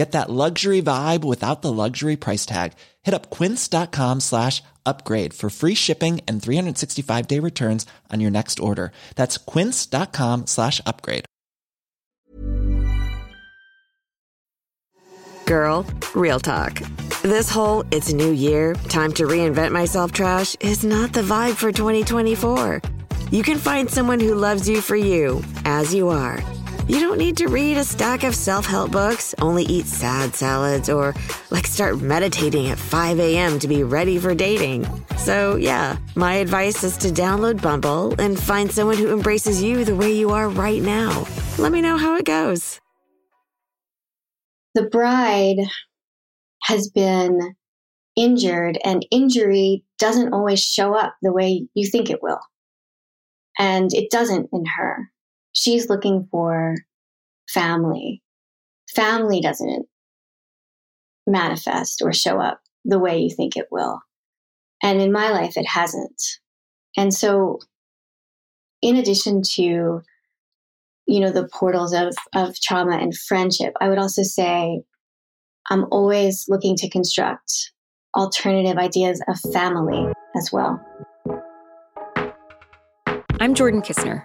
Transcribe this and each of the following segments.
Get that luxury vibe without the luxury price tag. Hit up quince.com slash upgrade for free shipping and 365 day returns on your next order. That's quince.com slash upgrade. Girl, real talk. This whole it's a new year, time to reinvent myself trash is not the vibe for 2024. You can find someone who loves you for you, as you are. You don't need to read a stack of self help books, only eat sad salads, or like start meditating at 5 a.m. to be ready for dating. So, yeah, my advice is to download Bumble and find someone who embraces you the way you are right now. Let me know how it goes. the bride has been injured and injury doesn't always show up the way you think it will. And it doesn't in her. She's looking for family. Family doesn't manifest or show up the way you think it will. And in my life, it hasn't. And so, in addition to you know the portals of of trauma and friendship i would also say i'm always looking to construct alternative ideas of family as well I'm Jordan Kisner,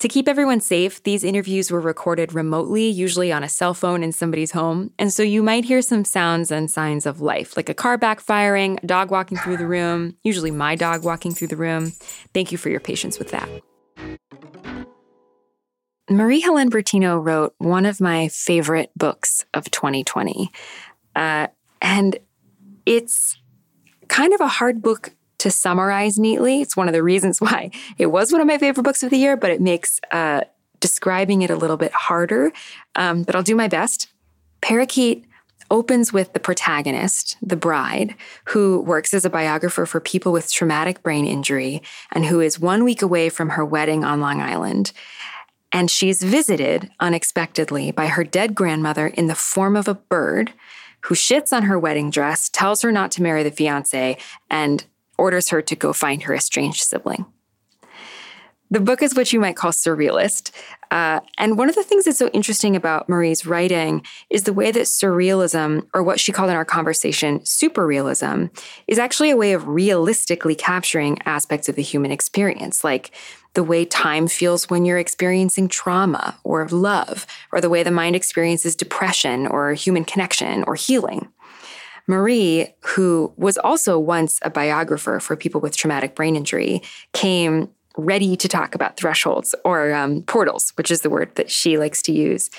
To keep everyone safe, these interviews were recorded remotely, usually on a cell phone in somebody's home, and so you might hear some sounds and signs of life, like a car backfiring, a dog walking through the room, usually my dog walking through the room. Thank you for your patience with that. Marie Helene Bertino wrote one of my favorite books of 2020. Uh, and it's kind of a hard book to summarize neatly. It's one of the reasons why it was one of my favorite books of the year, but it makes uh, describing it a little bit harder. Um, but I'll do my best. Parakeet opens with the protagonist, the bride, who works as a biographer for people with traumatic brain injury and who is one week away from her wedding on Long Island. And she's visited unexpectedly by her dead grandmother in the form of a bird who shits on her wedding dress, tells her not to marry the fiance, and orders her to go find her estranged sibling. The book is what you might call surrealist. Uh, and one of the things that's so interesting about Marie's writing is the way that surrealism, or what she called in our conversation, superrealism, is actually a way of realistically capturing aspects of the human experience, like the way time feels when you're experiencing trauma or love, or the way the mind experiences depression or human connection or healing. Marie, who was also once a biographer for people with traumatic brain injury, came ready to talk about thresholds or um, portals, which is the word that she likes to use,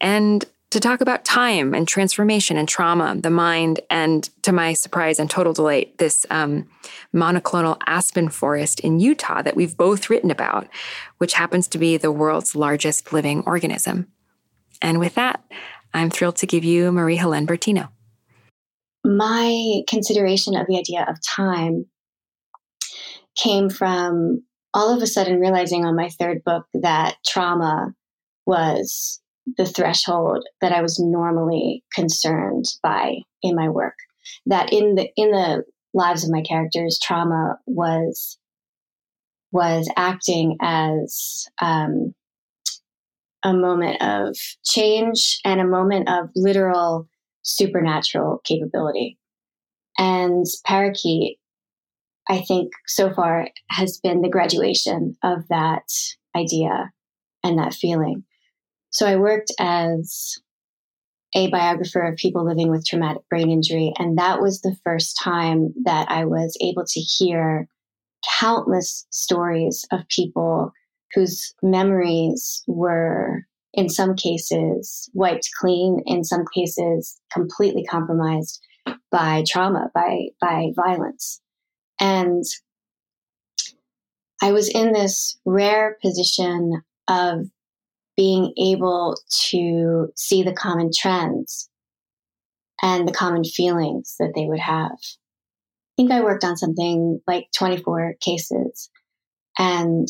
and to talk about time and transformation and trauma, the mind, and to my surprise and total delight, this um, monoclonal aspen forest in Utah that we've both written about, which happens to be the world's largest living organism. And with that, I'm thrilled to give you Marie Helene Bertino. My consideration of the idea of time came from all of a sudden realizing on my third book that trauma was the threshold that I was normally concerned by in my work. That in the in the lives of my characters, trauma was was acting as um, a moment of change and a moment of literal supernatural capability. And Parakeet, I think so far has been the graduation of that idea and that feeling. So I worked as a biographer of people living with traumatic brain injury. And that was the first time that I was able to hear countless stories of people whose memories were, in some cases, wiped clean, in some cases, completely compromised by trauma, by, by violence. And I was in this rare position of being able to see the common trends and the common feelings that they would have. I think I worked on something like 24 cases and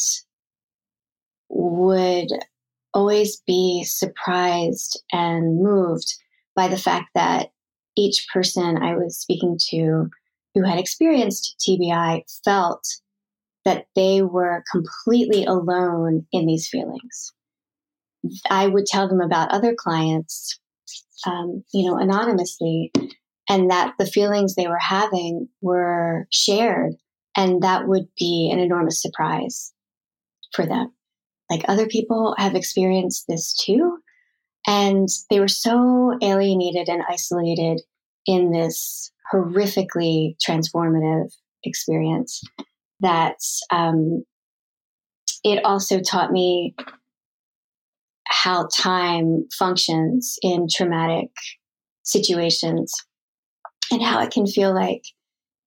would always be surprised and moved by the fact that each person I was speaking to who had experienced TBI felt that they were completely alone in these feelings. I would tell them about other clients, um, you know, anonymously, and that the feelings they were having were shared, and that would be an enormous surprise for them. Like other people have experienced this too, and they were so alienated and isolated in this horrifically transformative experience that um, it also taught me how time functions in traumatic situations and how it can feel like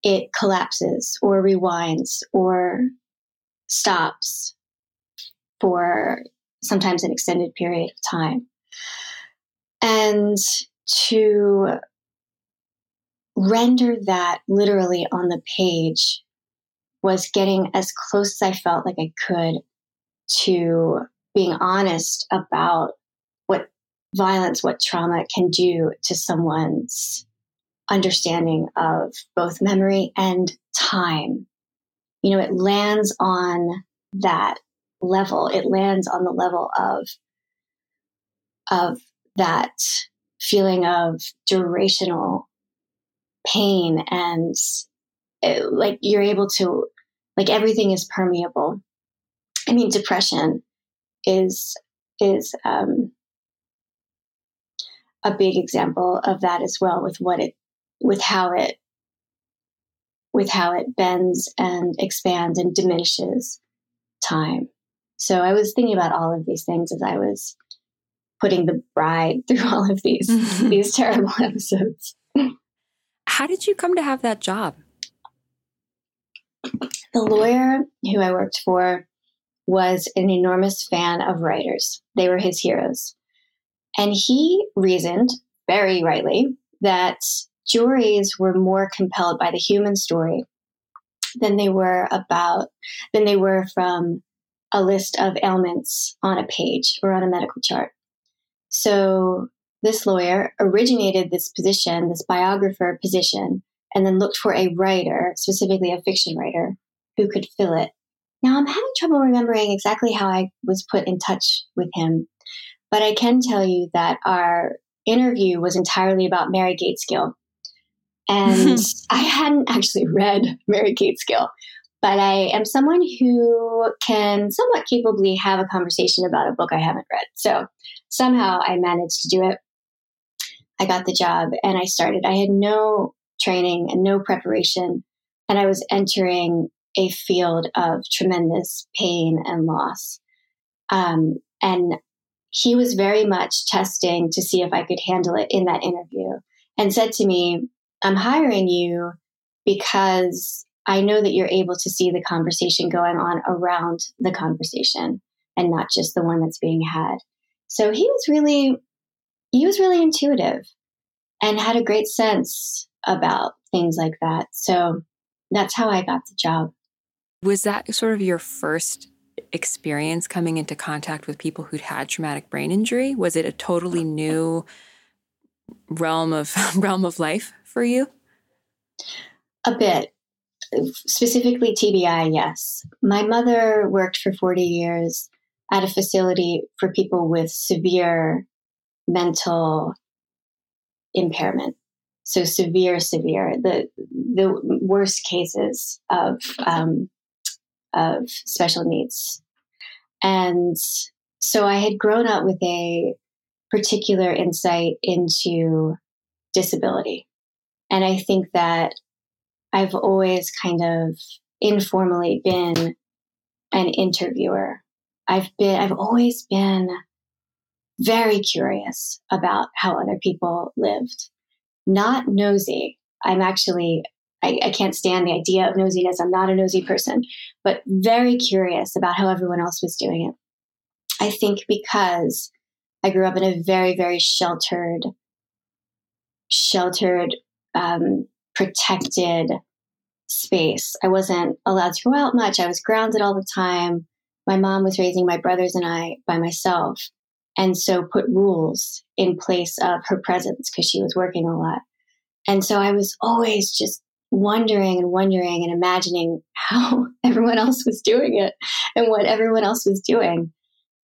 it collapses or rewinds or stops for sometimes an extended period of time. And to render that literally on the page was getting as close as I felt like I could to being honest about what violence, what trauma can do to someone's understanding of both memory and time. You know, it lands on that level. It lands on the level of of that feeling of durational pain and it, like you're able to like everything is permeable. I mean, depression is is um, a big example of that as well with what it with how it with how it bends and expands and diminishes time so i was thinking about all of these things as i was putting the bride through all of these these terrible episodes how did you come to have that job the lawyer who i worked for was an enormous fan of writers. They were his heroes. And he reasoned, very rightly, that juries were more compelled by the human story than they were about, than they were from a list of ailments on a page or on a medical chart. So this lawyer originated this position, this biographer position, and then looked for a writer, specifically a fiction writer, who could fill it now, I'm having trouble remembering exactly how I was put in touch with him, but I can tell you that our interview was entirely about Mary Gaitskill. And I hadn't actually read Mary Gaitskill, but I am someone who can somewhat capably have a conversation about a book I haven't read. So somehow I managed to do it. I got the job and I started. I had no training and no preparation, and I was entering a field of tremendous pain and loss. Um, and he was very much testing to see if I could handle it in that interview and said to me, I'm hiring you because I know that you're able to see the conversation going on around the conversation and not just the one that's being had. So he was really, he was really intuitive and had a great sense about things like that. So that's how I got the job. Was that sort of your first experience coming into contact with people who'd had traumatic brain injury? Was it a totally new realm of realm of life for you? A bit. Specifically TBI, yes. My mother worked for 40 years at a facility for people with severe mental impairment. So severe, severe, the the worst cases of um, of special needs, and so I had grown up with a particular insight into disability, and I think that I've always kind of informally been an interviewer. I've been I've always been very curious about how other people lived. Not nosy. I'm actually, I, I, can't stand the idea of nosiness. I'm not a nosy person, but very curious about how everyone else was doing it. I think because I grew up in a very, very sheltered, sheltered, um, protected space. I wasn't allowed to go out much. I was grounded all the time. My mom was raising my brothers and I by myself and so put rules in place of her presence because she was working a lot. And so I was always just wondering and wondering and imagining how everyone else was doing it and what everyone else was doing.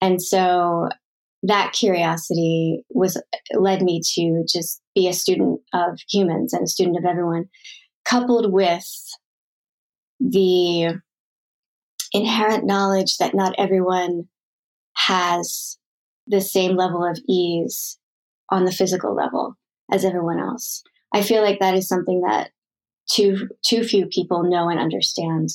And so that curiosity was led me to just be a student of humans and a student of everyone, coupled with the inherent knowledge that not everyone has the same level of ease on the physical level as everyone else. I feel like that is something that too too few people know and understand.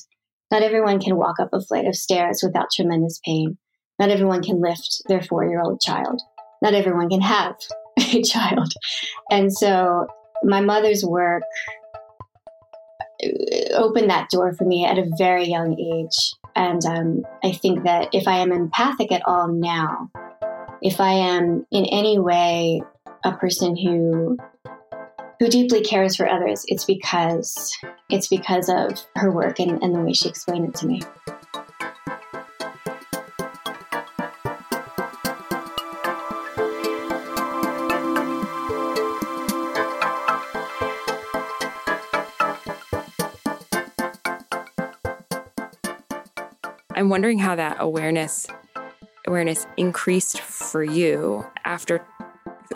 Not everyone can walk up a flight of stairs without tremendous pain. Not everyone can lift their four year old child. Not everyone can have a child. And so my mother's work uh, opened that door for me at a very young age. And um, I think that if I am empathic at all now, if I am in any way a person who who deeply cares for others, it's because it's because of her work and, and the way she explained it to me. I'm wondering how that awareness awareness increased for you after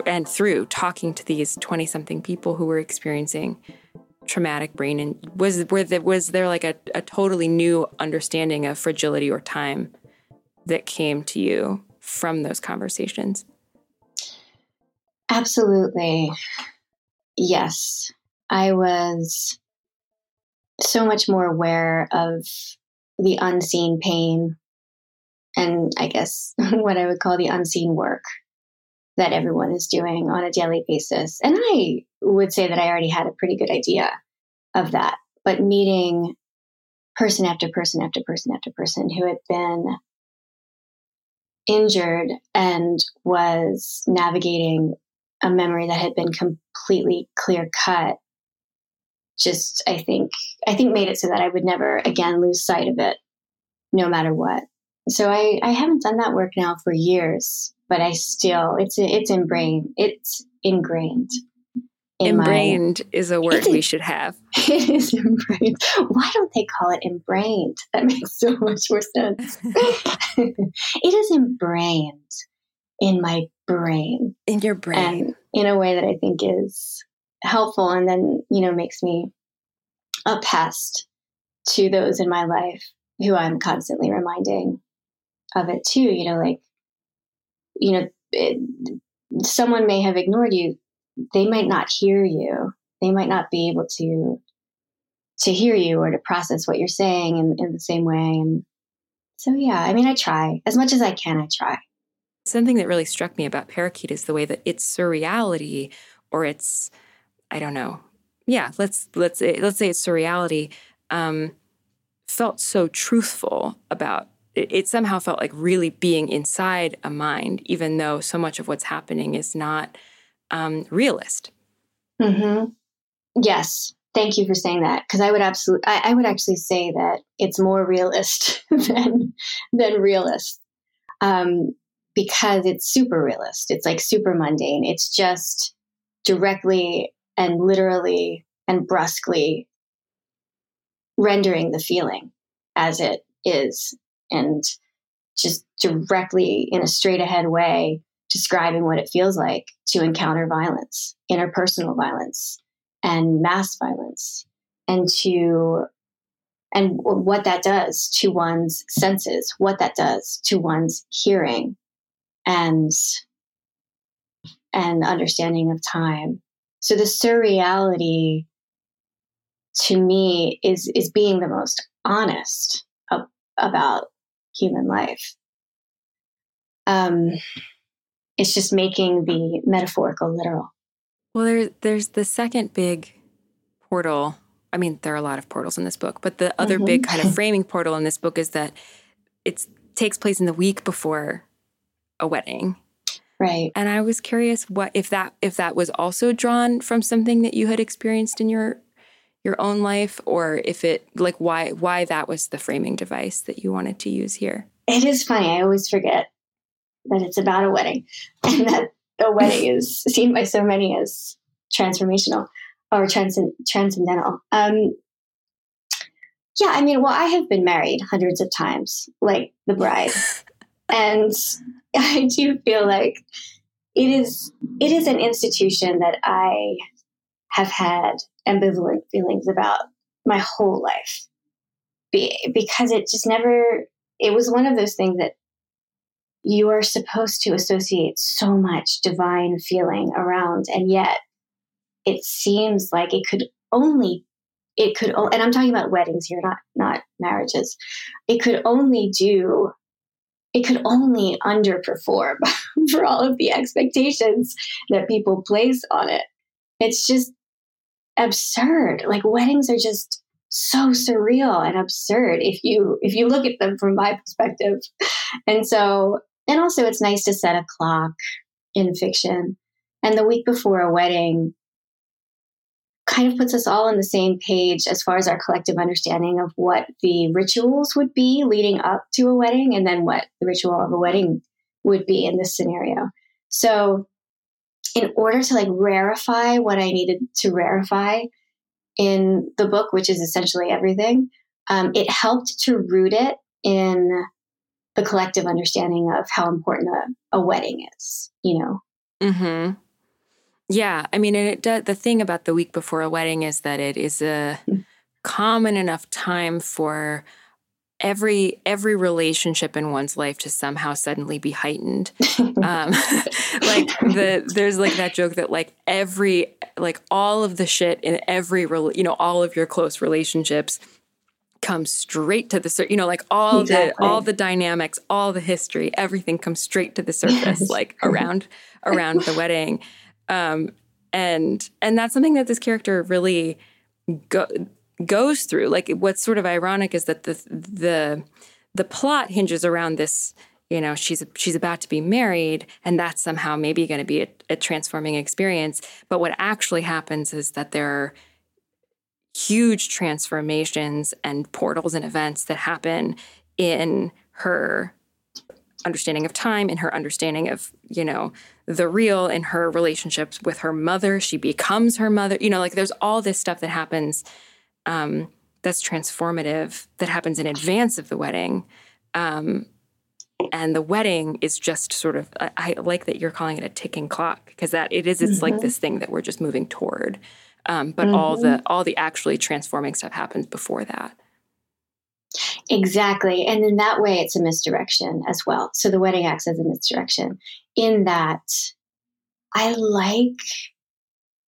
and through talking to these 20 something people who were experiencing traumatic brain and was were there, was there like a, a totally new understanding of fragility or time that came to you from those conversations? Absolutely. Yes. I was so much more aware of the unseen pain and I guess what I would call the unseen work that everyone is doing on a daily basis. And I would say that I already had a pretty good idea of that. But meeting person after person after person after person who had been injured and was navigating a memory that had been completely clear cut just i think i think made it so that i would never again lose sight of it no matter what so I, I haven't done that work now for years, but I still it's it's ingrained. It's ingrained. In ingrained my, is a word we should have. It is ingrained. Why don't they call it ingrained? That makes so much more sense. it is ingrained in my brain. In your brain. In a way that I think is helpful and then, you know, makes me a pest to those in my life who I'm constantly reminding of it too. You know, like, you know, it, someone may have ignored you. They might not hear you. They might not be able to to hear you or to process what you're saying in, in the same way. And so, yeah, I mean, I try as much as I can. I try. Something that really struck me about Parakeet is the way that its surreality, or its, I don't know, yeah, let's let's let's say it's surreality, um, felt so truthful about it, it somehow felt like really being inside a mind, even though so much of what's happening is not um, realist. Mm-hmm. Yes, Thank you for saying that because I would absolutely, I, I, would actually say that it's more realist than than realist, um, because it's super realist. It's like super mundane. It's just directly and literally and brusquely rendering the feeling as it is, and just directly in a straight ahead way describing what it feels like to encounter violence, interpersonal violence, and mass violence and to and what that does to one's senses what that does to one's hearing and and understanding of time so the surreality to me is is being the most honest ab- about human life um it's just making the metaphorical literal well, there, there's the second big portal. I mean, there are a lot of portals in this book, but the other mm-hmm. big kind of framing portal in this book is that it takes place in the week before a wedding. Right. And I was curious what if that if that was also drawn from something that you had experienced in your your own life or if it like why why that was the framing device that you wanted to use here. It is funny. I always forget that it's about a wedding and that a wedding is seen by so many as transformational or transcend- transcendental. Um, yeah, I mean, well, I have been married hundreds of times, like the bride, and I do feel like it is it is an institution that I have had ambivalent feelings about my whole life, Be, because it just never. It was one of those things that you are supposed to associate so much divine feeling around and yet it seems like it could only it could and i'm talking about weddings here not not marriages it could only do it could only underperform for all of the expectations that people place on it. It's just absurd. Like weddings are just so surreal and absurd if you if you look at them from my perspective. And so and also, it's nice to set a clock in fiction. And the week before a wedding kind of puts us all on the same page as far as our collective understanding of what the rituals would be leading up to a wedding and then what the ritual of a wedding would be in this scenario. So, in order to like rarefy what I needed to rarefy in the book, which is essentially everything, um, it helped to root it in the collective understanding of how important a, a wedding is, you know? Mm-hmm. Yeah. I mean, and it does, the thing about the week before a wedding is that it is a mm. common enough time for every every relationship in one's life to somehow suddenly be heightened um, like the there's like that joke that like every like all of the shit in every you know all of your close relationships comes straight to the you know like all exactly. the all the dynamics all the history everything comes straight to the surface like around around the wedding um and and that's something that this character really go, goes through. Like what's sort of ironic is that the the the plot hinges around this you know she's she's about to be married and that's somehow maybe going to be a, a transforming experience. But what actually happens is that there are huge transformations and portals and events that happen in her understanding of time in her understanding of you know the real in her relationships with her mother she becomes her mother you know like there's all this stuff that happens um, that's transformative that happens in advance of the wedding um, and the wedding is just sort of I, I, like that you're calling it a ticking clock because that it is it's mm-hmm. like this thing that we're just moving toward um, but mm-hmm. all the all the actually transforming stuff happens before that. Exactly, and in that way, it's a misdirection as well. So the wedding acts as a misdirection in that I like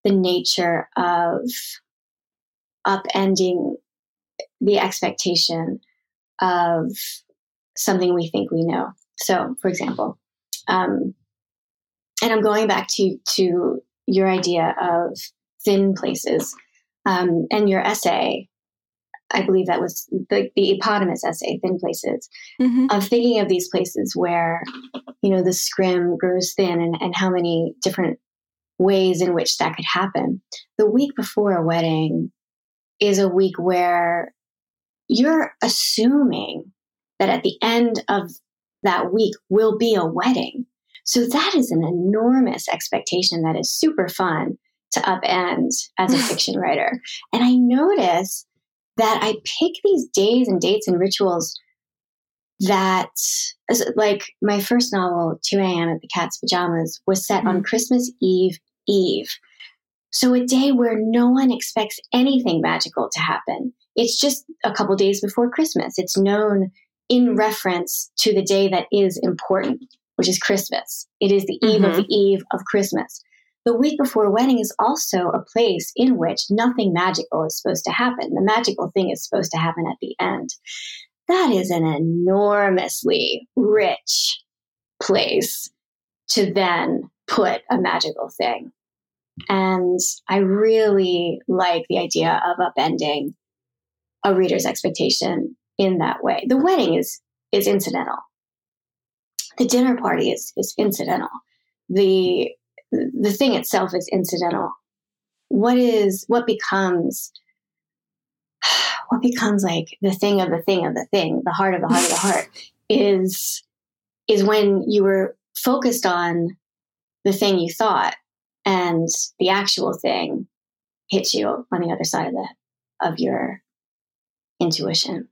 the nature of upending the expectation of something we think we know. So, for example, um, and I'm going back to to your idea of thin places. Um, and your essay, I believe that was the, the eponymous essay, Thin Places, mm-hmm. of thinking of these places where, you know, the scrim grows thin and, and how many different ways in which that could happen. The week before a wedding is a week where you're assuming that at the end of that week will be a wedding. So that is an enormous expectation that is super fun to upend as a fiction writer. And I notice that I pick these days and dates and rituals that, like my first novel, 2 a.m. at the Cat's Pajamas, was set mm-hmm. on Christmas Eve Eve. So a day where no one expects anything magical to happen. It's just a couple days before Christmas. It's known in reference to the day that is important, which is Christmas. It is the eve mm-hmm. of the eve of Christmas. The week before wedding is also a place in which nothing magical is supposed to happen. The magical thing is supposed to happen at the end. That is an enormously rich place to then put a magical thing. And I really like the idea of upending a reader's expectation in that way. The wedding is is incidental. The dinner party is is incidental. The the thing itself is incidental. What is what becomes what becomes like the thing of the thing of the thing, the heart of the heart of the heart is is when you were focused on the thing you thought and the actual thing hits you on the other side of the of your intuition.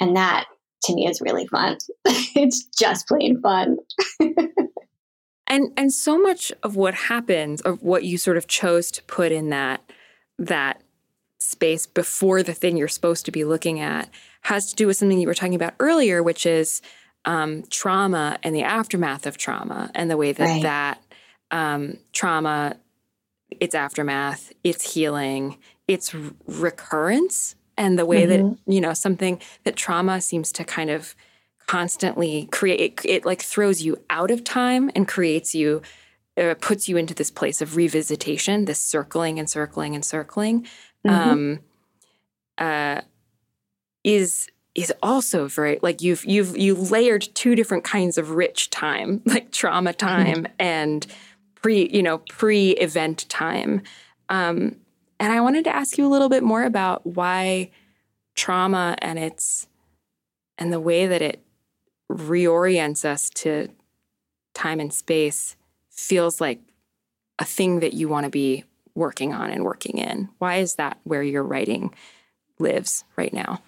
And that to me is really fun. it's just plain fun. and and so much of what happens of what you sort of chose to put in that that space before the thing you're supposed to be looking at has to do with something you were talking about earlier, which is um, trauma and the aftermath of trauma and the way that right. that um, trauma, its aftermath, its healing, its r- recurrence and the way mm-hmm. that you know something that trauma seems to kind of constantly create it, it like throws you out of time and creates you uh, puts you into this place of revisitation this circling and circling and circling mm-hmm. um, uh, is is also very like you've you've you layered two different kinds of rich time like trauma time mm-hmm. and pre you know pre event time um, and I wanted to ask you a little bit more about why trauma and its and the way that it reorients us to time and space feels like a thing that you want to be working on and working in. Why is that where your writing lives right now?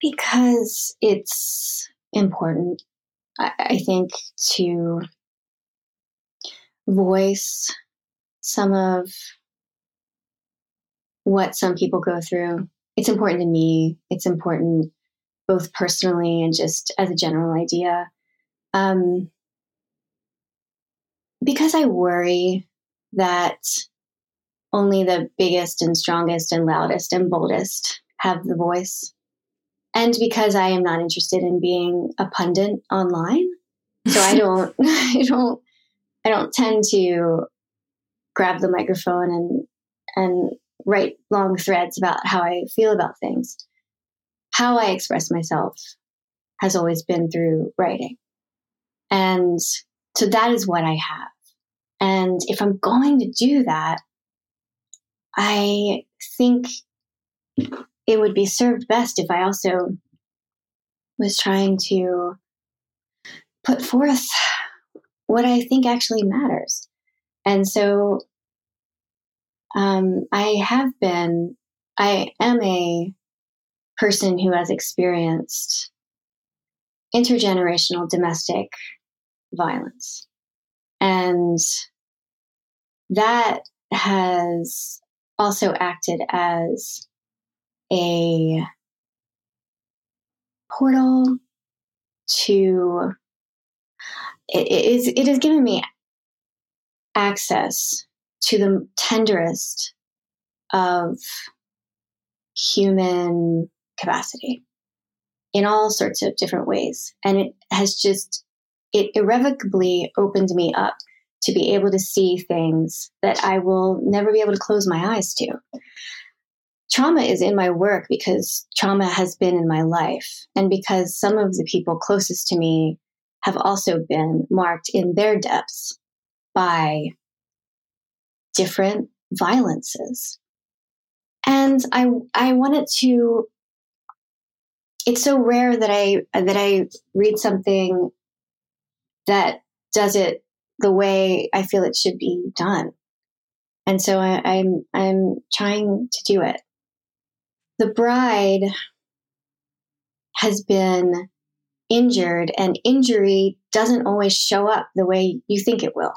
Because it's important, I, think, to voice some of what some people go through. It's important to me. It's important both personally and just as a general idea. Um, because I worry that only the biggest and strongest and loudest and boldest have the voice. And because I am not interested in being a pundit online. So I don't I don't I don't tend to grab the microphone and and write long threads about how I feel about things. How I express myself has always been through writing. And so that is what I have. And if I'm going to do that, I think it would be served best if I also was trying to put forth what I think actually matters. And so um, I have been, I am a person who has experienced intergenerational domestic violence. And that has also acted as a portal to it is it has given me access to the tenderest of human capacity in all sorts of different ways. And it has just, it irrevocably opened me up to be able to see things that I will never be able to close my eyes to. Trauma is in my work because trauma has been in my life, and because some of the people closest to me have also been marked in their depths by different violences. and I I wanted to. It's so rare that I that I read something that does it the way I feel it should be done, and so I, I'm I'm trying to do it. The bride has been injured, and injury doesn't always show up the way you think it will.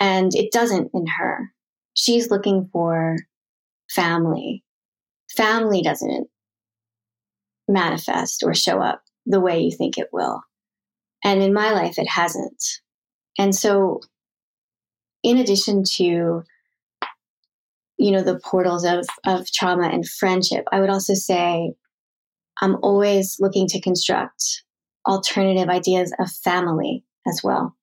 And it doesn't in her. She's looking for family. Family doesn't manifest or show up the way you think it will. And in my life, it hasn't. And so, in addition to you know the portals of of trauma and friendship i would also say i'm always looking to construct alternative ideas of family as well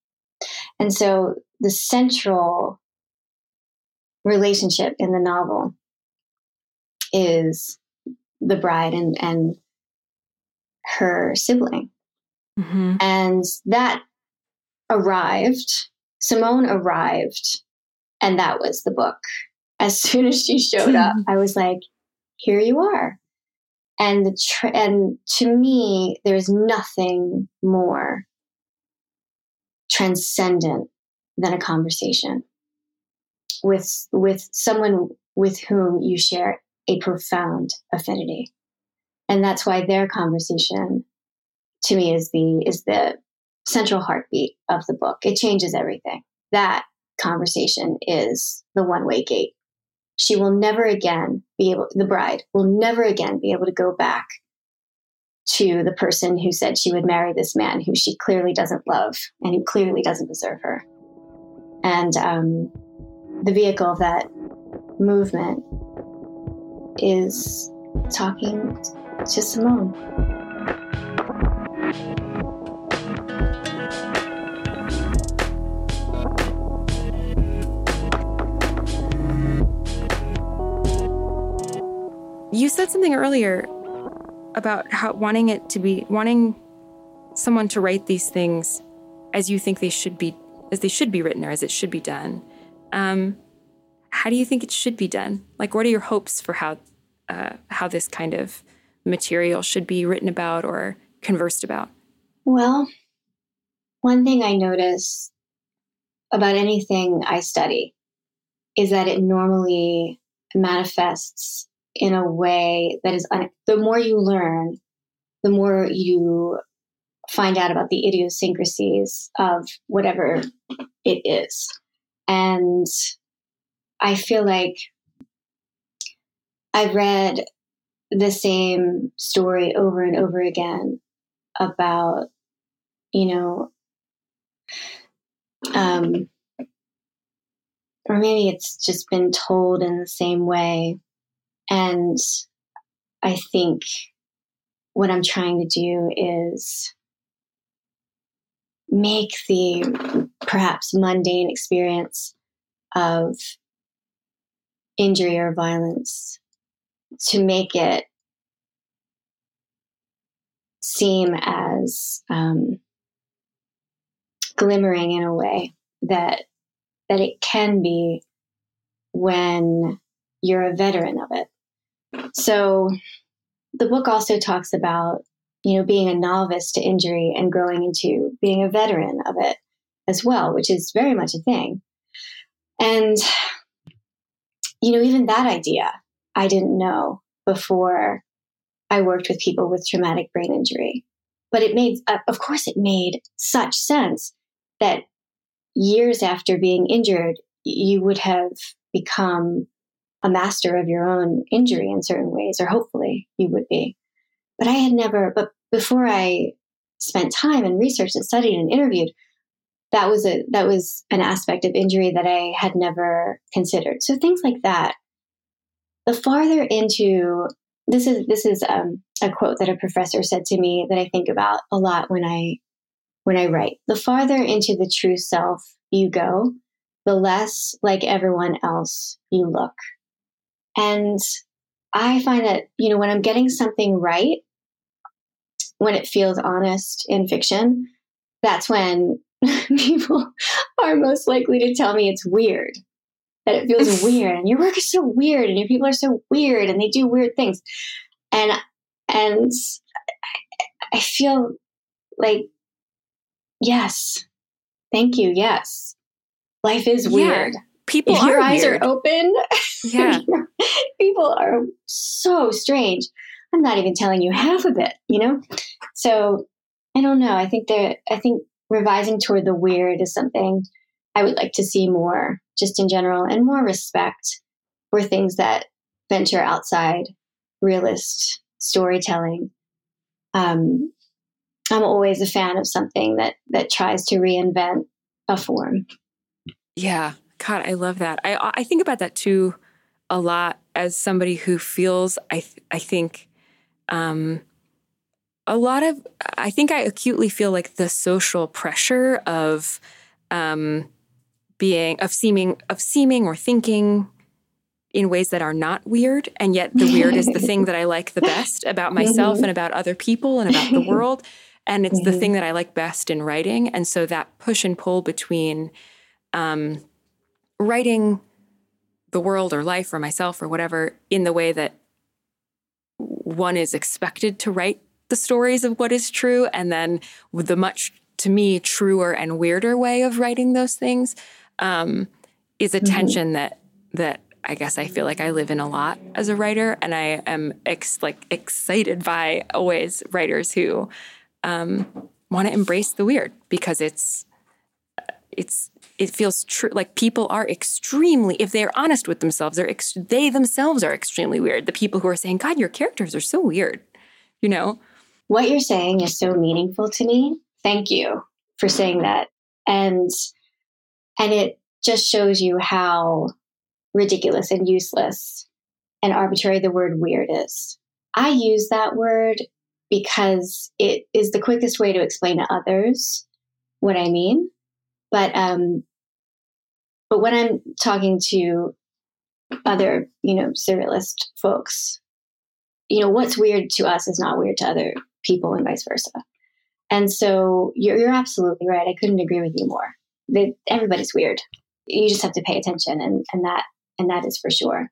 and so the central relationship in the novel is the bride and, and her sibling. Mm-hmm. And that arrived, Simone arrived, and that was the book. As soon as she showed up, I was like, here you are. And the tr- and to me, there's nothing more transcendent than a conversation with with someone with whom you share a profound affinity and that's why their conversation to me is the is the central heartbeat of the book. It changes everything. That conversation is the one way gate. She will never again be able the bride will never again be able to go back to the person who said she would marry this man who she clearly doesn't love and who clearly doesn't deserve her. And um, the vehicle of that movement is talking to Simone. You said something earlier about how wanting it to be wanting someone to write these things as you think they should be as they should be written or as it should be done um, how do you think it should be done like what are your hopes for how uh, how this kind of material should be written about or conversed about well one thing i notice about anything i study is that it normally manifests in a way that is un- the more you learn, the more you find out about the idiosyncrasies of whatever it is. And I feel like I've read the same story over and over again about, you know, um, or maybe it's just been told in the same way. And I think what I'm trying to do is make the perhaps mundane experience of injury or violence to make it seem as um, glimmering in a way that that it can be when you're a veteran of it so the book also talks about, you know, being a novice to injury and growing into being a veteran of it as well, which is very much a thing. And, you know, even that idea I didn't know before I worked with people with traumatic brain injury. But it made, uh, of course, it made such sense that years after being injured, you would have become a master of your own injury in certain ways, or hopefully you would be. But I had never, but before I spent time and researched and studied and interviewed, that was a that was an aspect of injury that I had never considered. So things like that. The farther into this is this is um, a quote that a professor said to me that I think about a lot when I when I write. The farther into the true self you go, the less like everyone else you look. And I find that, you know, when I'm getting something right, when it feels honest in fiction, that's when people are most likely to tell me it's weird that it feels weird and your work is so weird and your people are so weird and they do weird things. And and I feel like yes. Thank you. Yes. Life is weird. Yeah. People if your eyes weird. are open, Yeah. people are so strange. I'm not even telling you half of it, you know? So I don't know. I think there I think revising toward the weird is something I would like to see more just in general and more respect for things that venture outside realist storytelling. Um, I'm always a fan of something that that tries to reinvent a form. Yeah. God, I love that. I I think about that too a lot as somebody who feels I th- I think um a lot of I think I acutely feel like the social pressure of um being of seeming of seeming or thinking in ways that are not weird and yet the weird is the thing that I like the best about myself and about other people and about the world and it's the thing that I like best in writing and so that push and pull between um, writing the world or life or myself or whatever in the way that one is expected to write the stories of what is true and then the much to me truer and weirder way of writing those things um, is a tension that that I guess I feel like I live in a lot as a writer, and I am ex- like excited by always writers who um, want to embrace the weird because it's it's it feels true. Like people are extremely, if they're honest with themselves, they're ex- they themselves are extremely weird. The people who are saying, "God, your characters are so weird," you know. What you're saying is so meaningful to me. Thank you for saying that. And and it just shows you how ridiculous and useless and arbitrary the word weird is. I use that word because it is the quickest way to explain to others what I mean. But um but when I'm talking to other, you know, surrealist folks, you know, what's weird to us is not weird to other people and vice versa. And so you're, you're absolutely right. I couldn't agree with you more. That everybody's weird. You just have to pay attention, and, and that and that is for sure.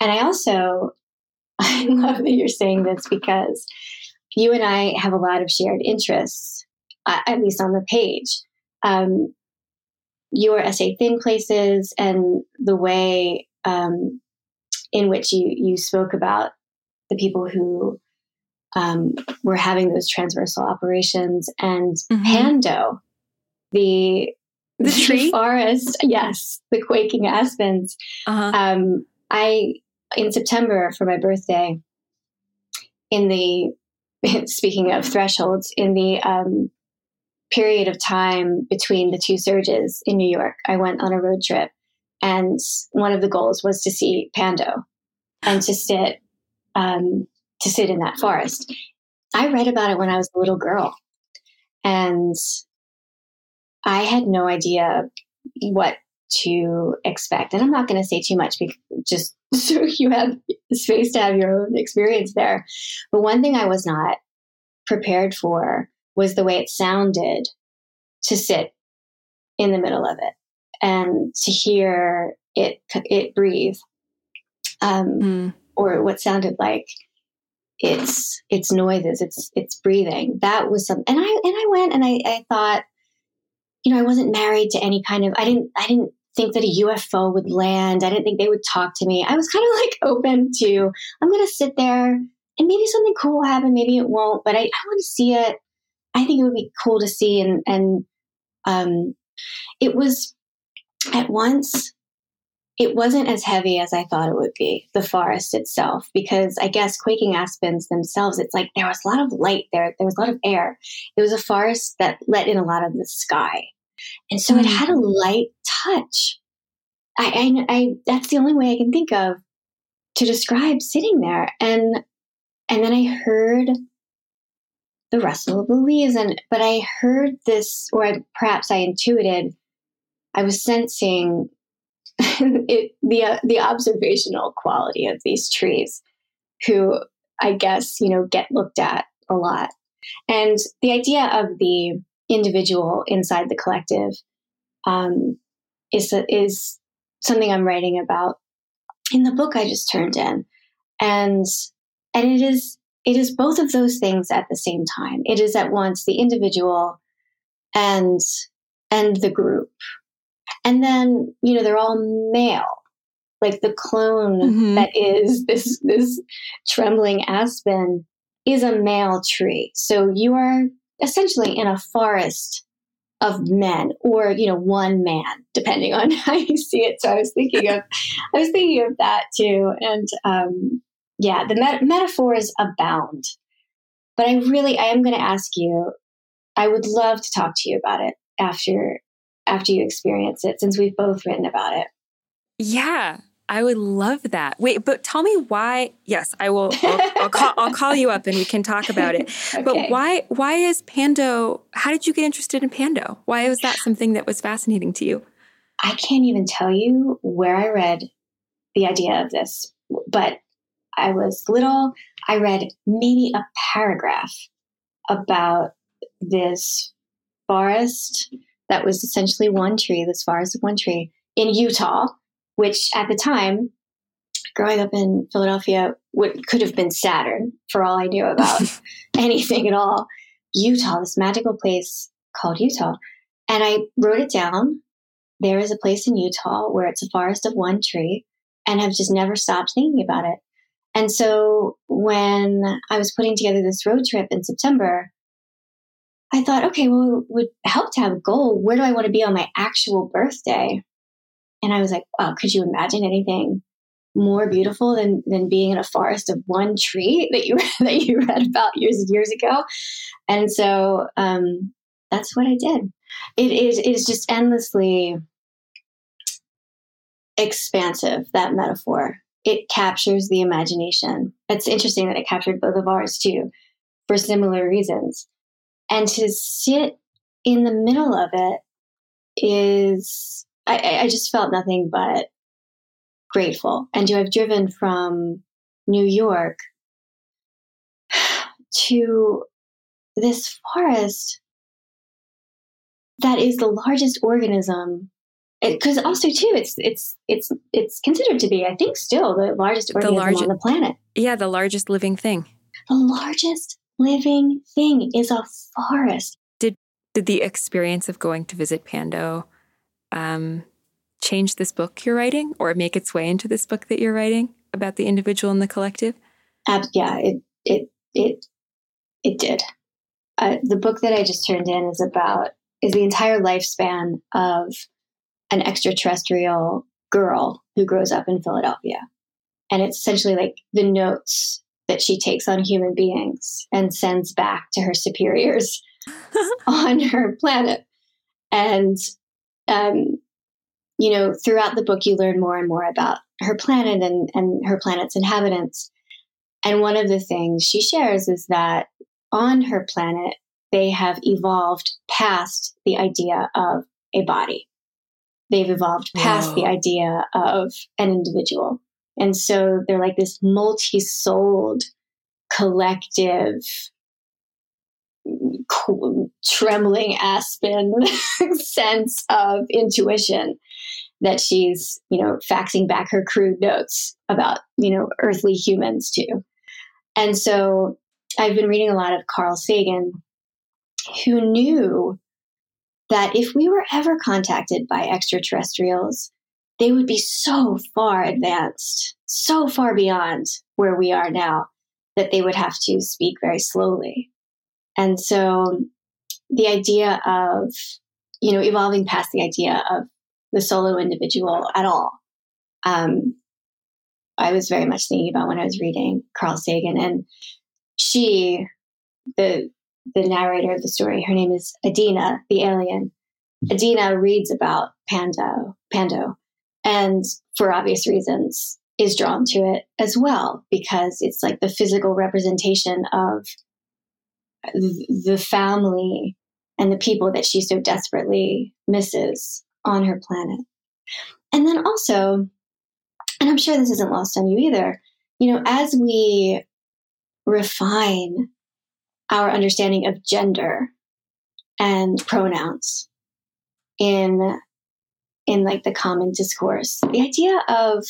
And I also I love that you're saying this because you and I have a lot of shared interests, uh, at least on the page. Um, your essay "Thin Places" and the way um, in which you you spoke about the people who um, were having those transversal operations and Mhm. Pando, the The tree? forest, yes, the quaking aspens. Uh-huh. Um, I in September for my birthday, in the speaking of thresholds, in the um, period of time between the two surges in New York, I went on a road trip, and one of the goals was to see Pando and to sit um, to sit in that forest. I read about it when I was a little girl, and I had no idea what to expect. And I'm not going to say too much because just so you have space to have your own experience there. But one thing I was not prepared for was the way it sounded to sit in the middle of it and to hear it it breathe, um, Mm. or what sounded like its its noises, its its breathing. That was some, and I and I went and I, I thought, you know, I wasn't married to any kind of. I didn't I didn't think that a UFO would land. I didn't think they would talk to me. I was kind of like open to. I'm going to sit there and maybe something cool will happen. Maybe it won't, but I, I want to see it. I think it would be cool to see, and and um, it was at once it wasn't as heavy as I thought it would be, the forest itself, because I guess quaking aspens themselves, it's like there was a lot of light there, there was a lot of air. It was a forest that let in a lot of the sky. And so it Mm. had a light touch. I, I, I that's the only way I can think of to describe sitting there. And and then I heard the rustle of the leaves and but I heard this or I, perhaps I intuited I was sensing it, the uh, the observational quality of these trees, who I guess you know get looked at a lot, and the idea of the individual inside the collective um, is is something I'm writing about in the book I just turned in. And and it is it is both of those things at the same time. It is at once the individual and and the group. And then, you know, they're all male. Like the clone Mhm. that is this this trembling aspen is a male tree. So you are essentially in a forest of men or you know one man depending on how you see it. So i was thinking of i was thinking of that too. And um yeah the met- metaphors abound. But i really i am going to ask you i would love to talk to you about it after after you experience it since we've both written about it. Yeah, I would love that. Wait, but tell me why. Yes, I will. I'll, I'll, call, I'll call you up and we can talk about it. But why? Why is Pando? How did you get interested in Pando? Why was that something that was fascinating to you? I can't even tell you where I read the idea of this, but I was little. I read maybe a paragraph about this forest that was essentially one tree, this forest of one tree in Utah, which at the time, growing up in Philadelphia, would, could have been Saturn for all I knew about anything at all. Utah, this magical place called Utah. And I wrote it down there is a place in Utah where it's a forest of one tree and I've just never stopped thinking about it. And so when I was putting together this road trip in September, I thought, okay, well, it would help to have a goal. Where do I want to be on my actual birthday? And I was like, wow, could you imagine anything more beautiful than, than being in a forest of one tree that you that you read about years and years ago? And so um, that's what I did. It is it is just endlessly expansive that metaphor it captures the imagination it's interesting that it captured both of ours too for similar reasons and to sit in the middle of it is i, I- just felt nothing but grateful. And to have driven from new york to this forest that is the largest organism because also too it's it's it's it's considered to be i think still the largest organism the large- on the planet. Yeah, the largest living thing. the largest living thing is a forest. Did Did the experience of going to visit Pando um, change this book you're writing, or make its way into this book that you're writing about the individual and the collective? Ab- yeah it it it it did uh, the book that i just turned in is about is the entire lifespan of an extraterrestrial girl who grows up in philadelphia and it's essentially like the notes that she takes on human beings and sends back to her superiors on her planet. And, um, you know, throughout the book, you learn more and more about her planet and, and her planet's inhabitants. And one of the things she shares is that on her planet, they have evolved past the idea of a body. They've evolved past the idea of an individual. And so they're like this multi souled collective cool, trembling aspen sense of intuition that she's you know faxing back her crude notes about you know earthly humans too and so i've been reading a lot of carl sagan who knew that if we were ever contacted by extraterrestrials they would be so far advanced so far beyond where we are now that they would have to speak very slowly. And so the idea of, you know, evolving past the idea of the solo individual at all, um, I was very much thinking about when I was reading Carl Sagan. And she, the the narrator of the story, her name is Adina, the alien. Adina reads about Pando, Pando, and for obvious reasons is drawn to it as well because it's like the physical representation of the family and the people that she so desperately misses on her planet. And then also, and I'm sure this isn't lost on you either, you know, as we refine our understanding of gender and pronouns in in like the common discourse. The idea of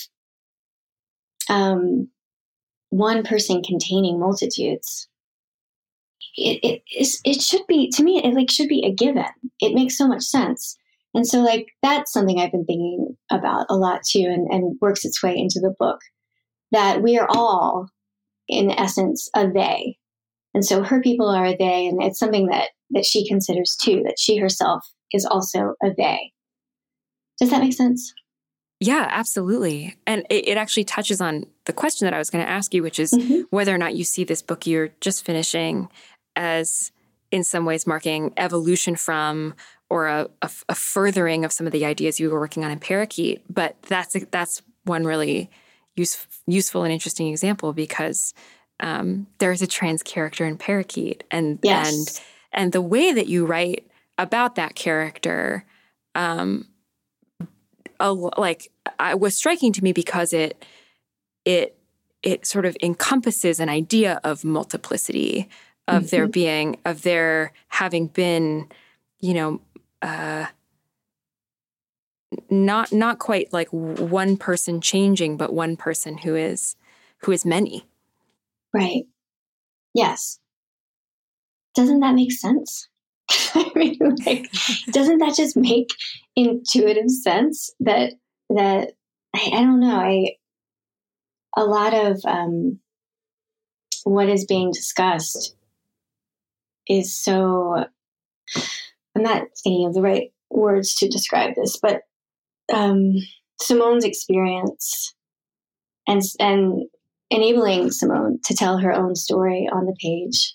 um, one person containing multitudes. It, it, is, it should be to me it like should be a given. It makes so much sense. And so like that's something i've been thinking about a lot too and, and works its way into the book that we are all in essence a they. And so her people are a they and it's something that that she considers too that she herself is also a they. Does that make sense? Yeah, absolutely. And it, it, actually touches on the question that I was going to ask you, which is mm-hmm. whether or not you see this book you're just finishing as, in some ways, marking evolution from or a, a, a furthering of some of the ideas you were working on in Parakeet. But that's that's one really use, useful and interesting example because um, there's a trans character in Parakeet, and yes. and and the way that you write about that character. Um, a, like I was striking to me because it it it sort of encompasses an idea of multiplicity of mm-hmm. there being of their having been you know uh not not quite like one person changing but one person who is who is many. Right. Yes. Doesn't that make sense? I mean like doesn't that just make intuitive sense that that I, I don't know I a lot of um, what is being discussed is so I'm not thinking of the right words to describe this, but um, Simone's experience and and enabling Simone to tell her own story on the page,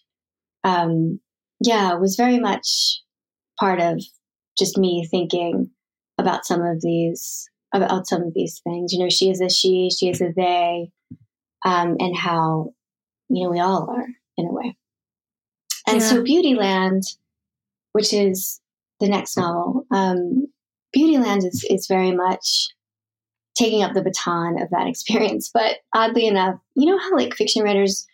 um, yeah, was very much part of just me thinking about some of these about some of these things. You know, she is a she, she is a they, um, and how you know we all are in a way. And yeah. so, Beautyland, which is the next novel, um, Beautyland is is very much taking up the baton of that experience. But oddly enough, you know how like fiction writers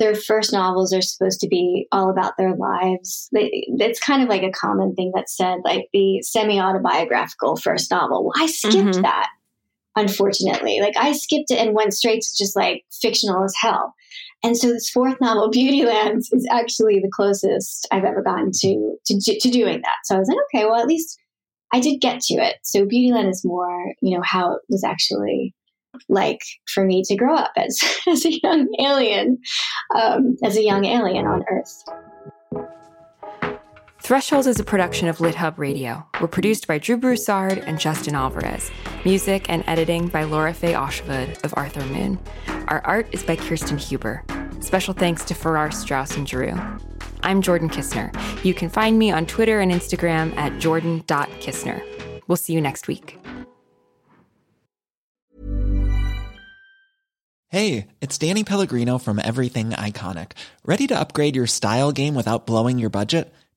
their first novels are supposed to be all about their lives. They, it's kind of like a common thing that's said, like the semi autobiographical first novel. Well, I skipped mm-hmm. that, unfortunately. Like I skipped it and went straight to just like fictional as hell. And so this fourth novel, Beautyland, is actually the closest I've ever gotten to, to to doing that. So I was like, okay, well at least I did get to it. So Beautyland is more, you know, how it was actually like for me to grow up as, as a young alien, um, as a young alien on Earth. Threshold is a production of LitHub Radio. We're produced by Drew Broussard and Justin Alvarez. Music and editing by Lora-Faye Åshuvud of Arthur Moon. Our art is by Kirsten Huber. Special thanks to Farrar Straus and Giroux. I'm Jordan Kisner. You can find me on Twitter and Instagram at jordan.kisner. We'll see you next week. Hey, it's Danny Pellegrino from Everything Iconic. Ready to upgrade your style game without blowing your budget?